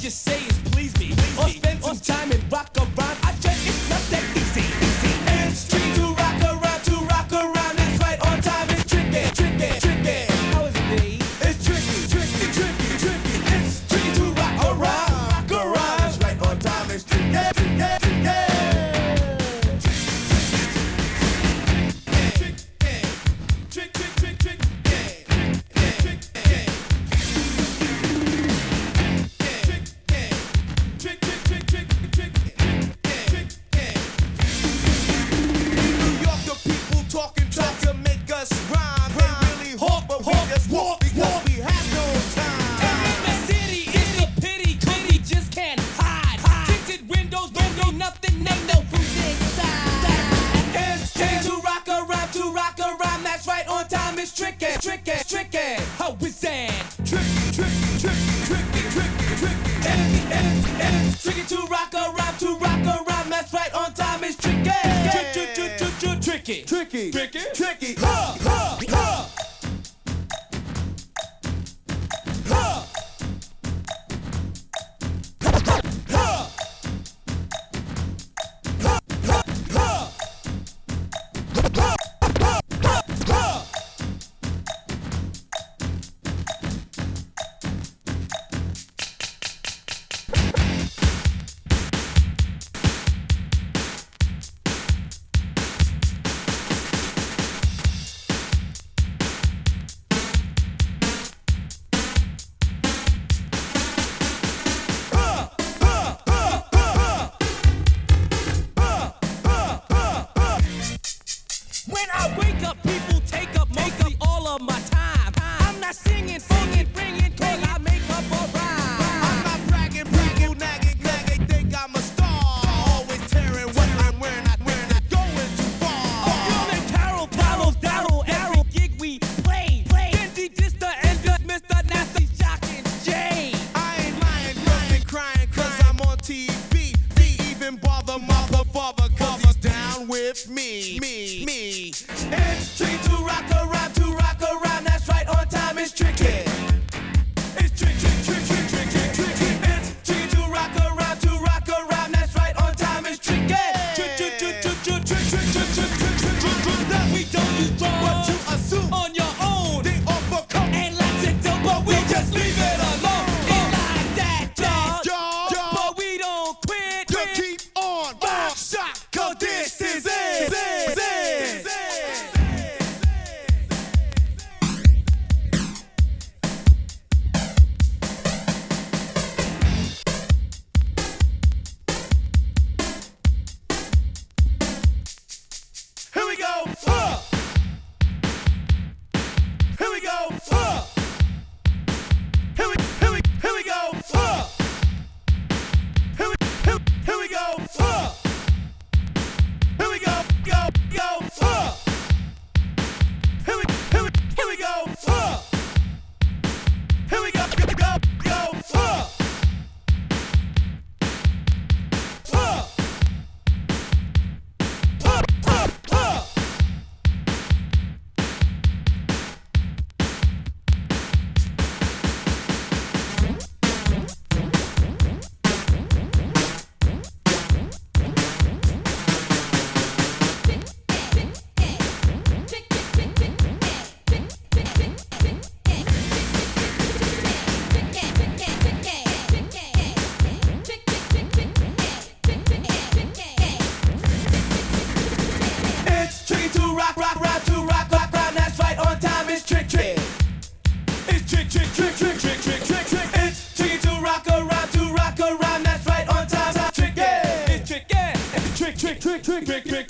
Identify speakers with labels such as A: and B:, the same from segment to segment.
A: just say is please me. Please or spend
B: me.
A: some or time and
B: rock around. pick, pick, pick.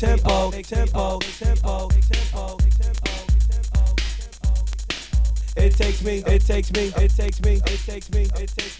B: tempo, tempo, tempo, tempo. It takes me, it takes me, it takes me, it takes me, it takes me.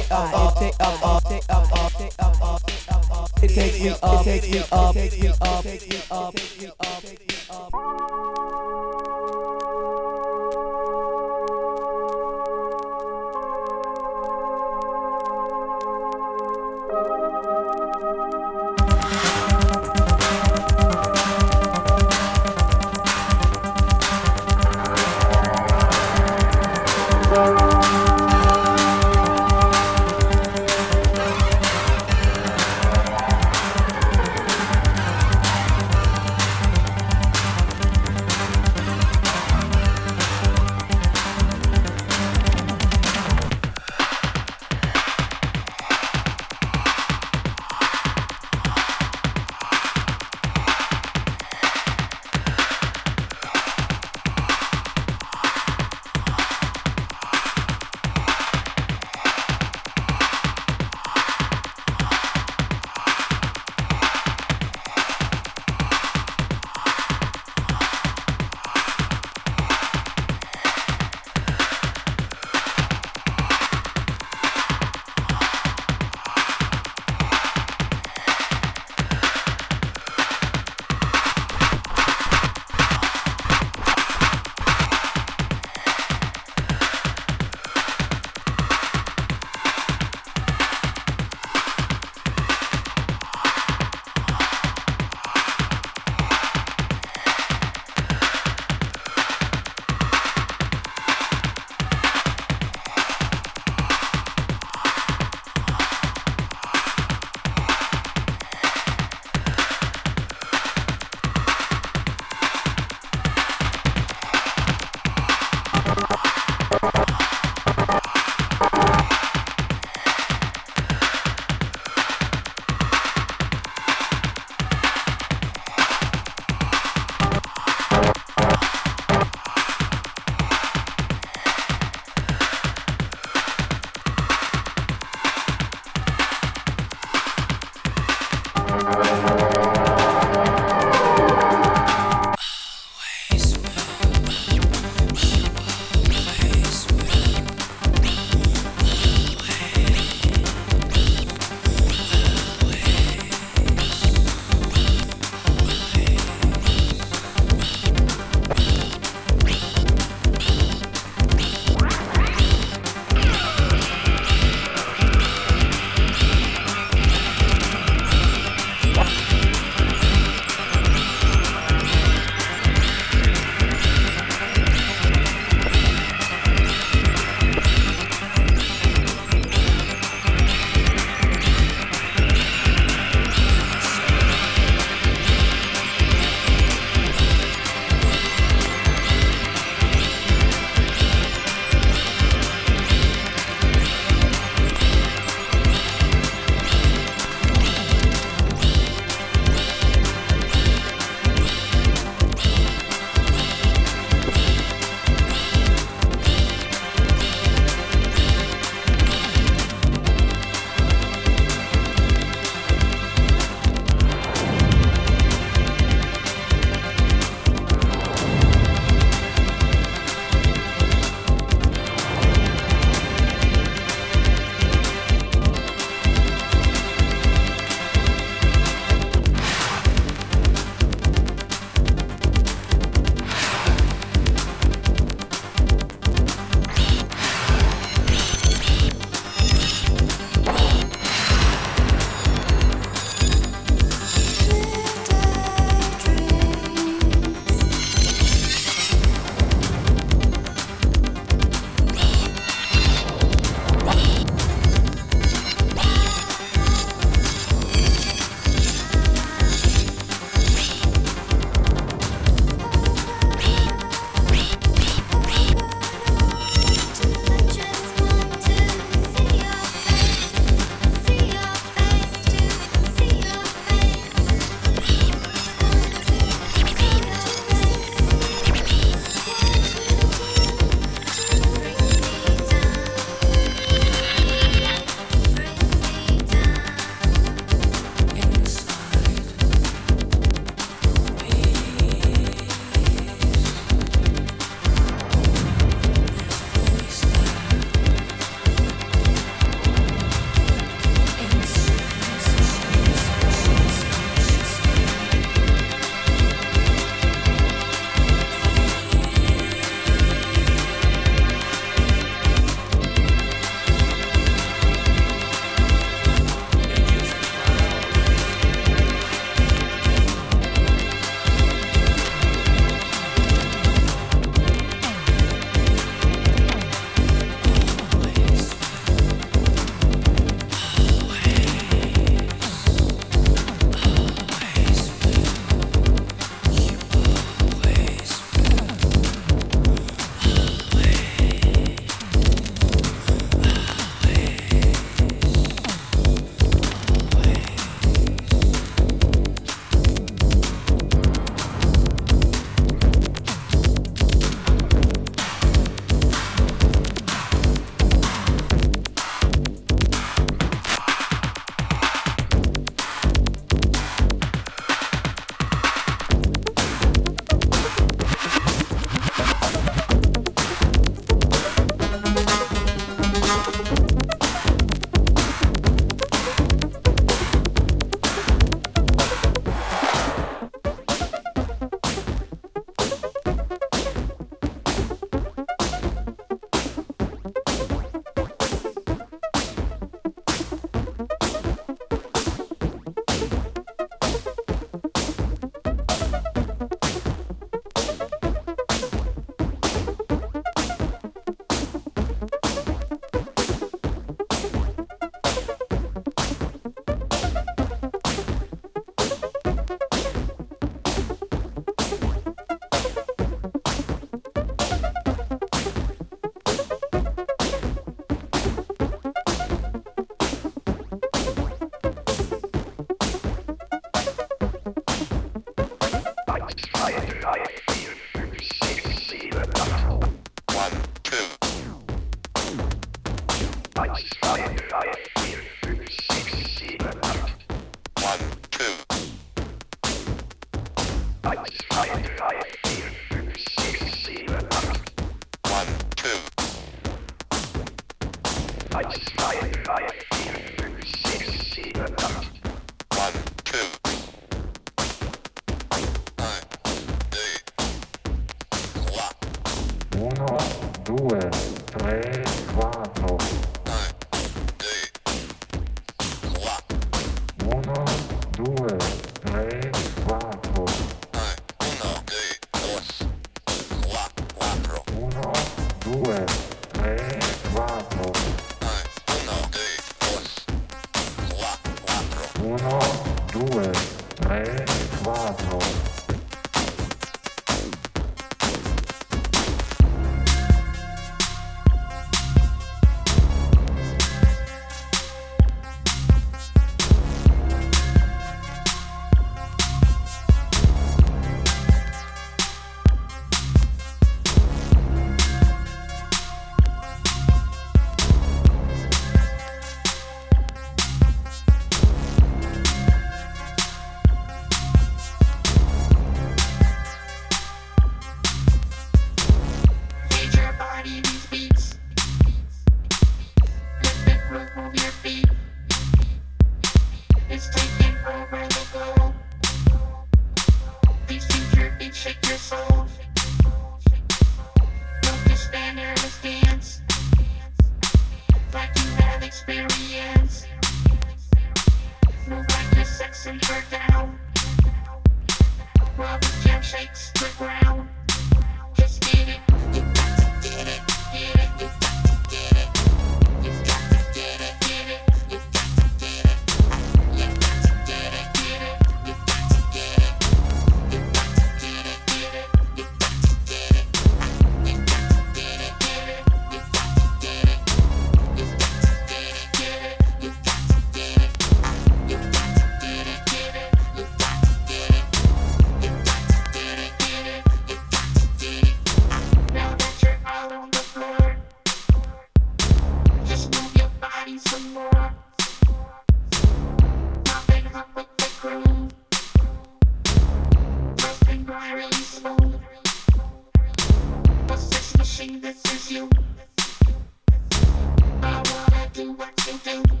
A: Thank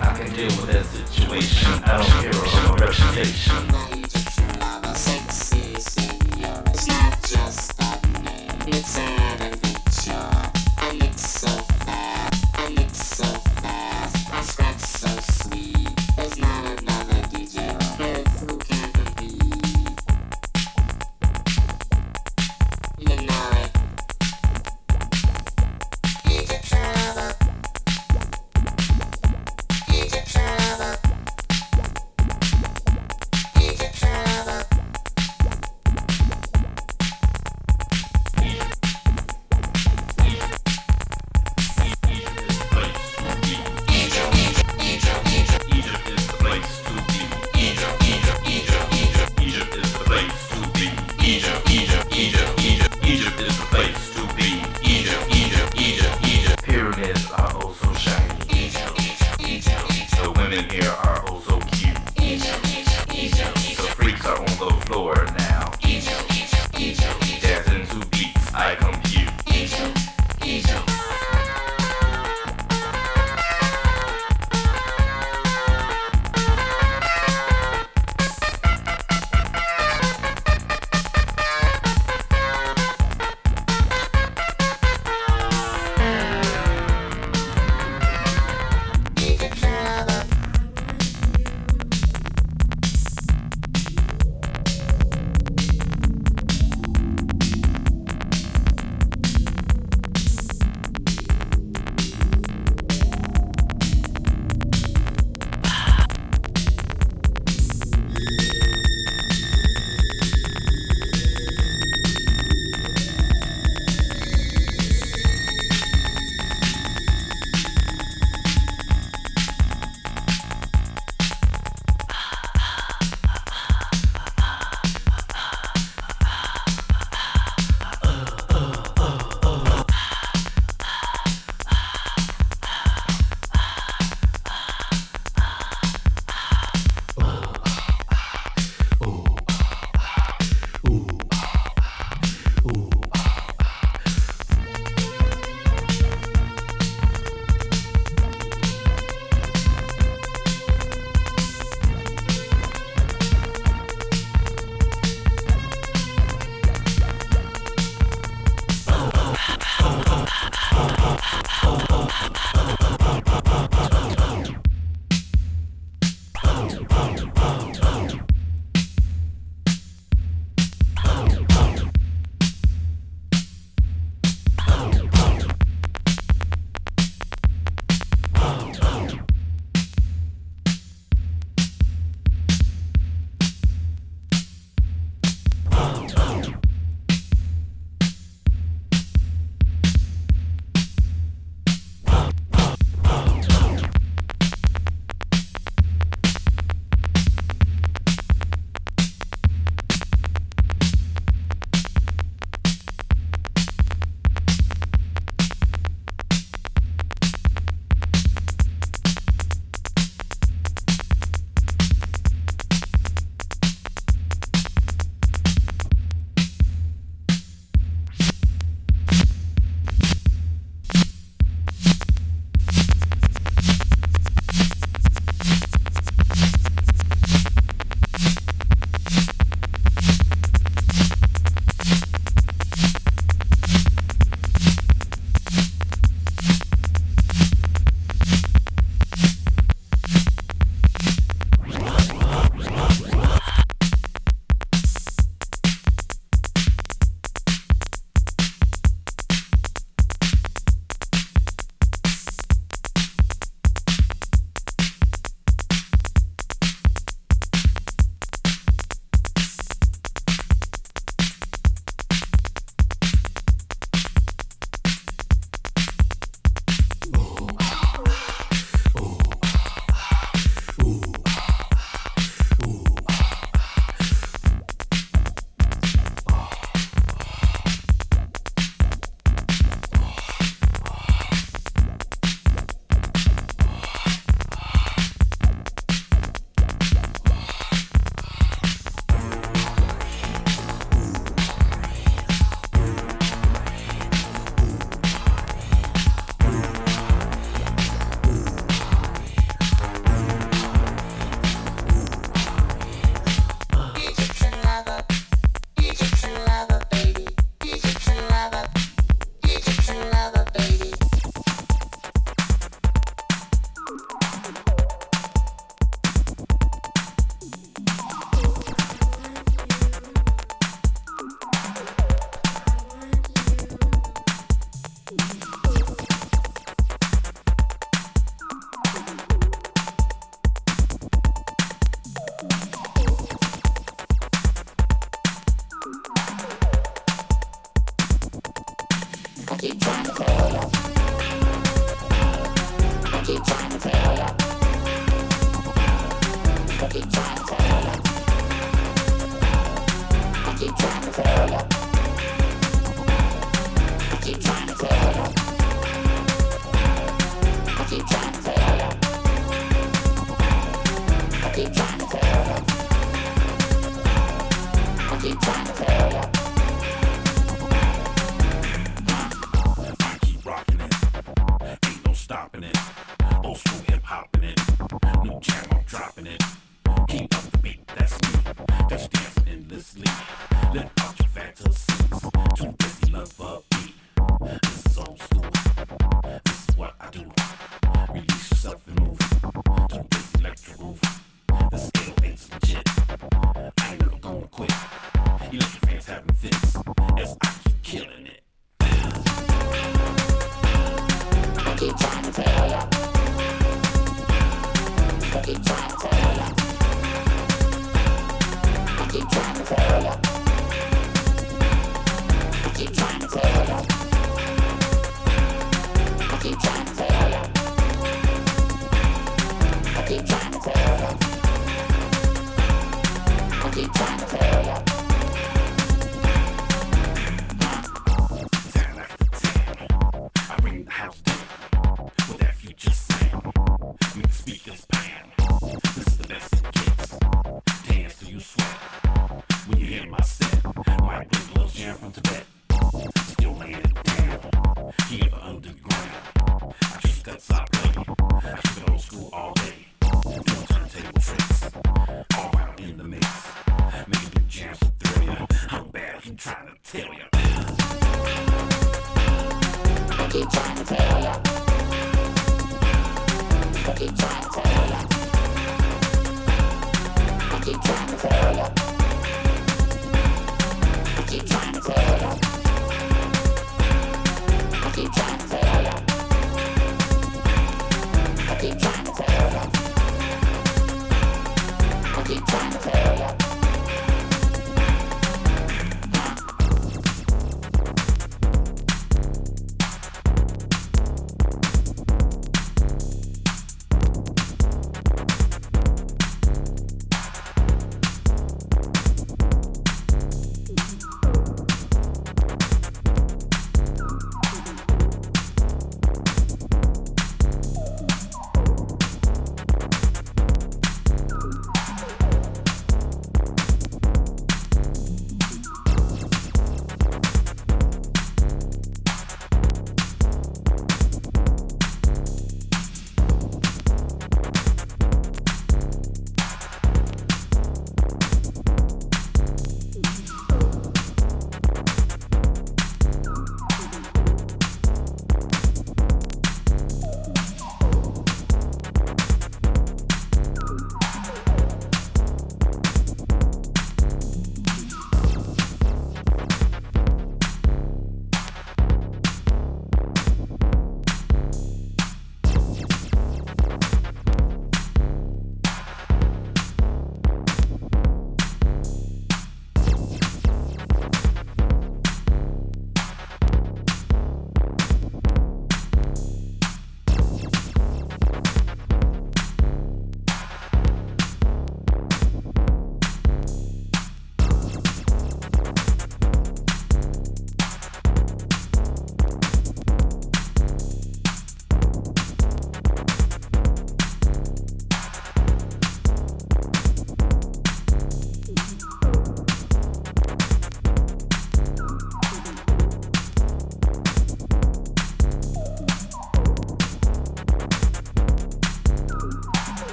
C: I
D: can deal with that situation. I don't care about my reputation.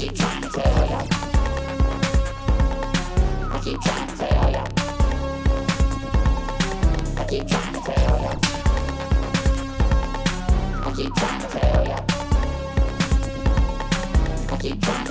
E: I keep trying to tell you. I keep trying to tell you. I keep trying to tell you. I keep trying to tell
C: you. I keep trying.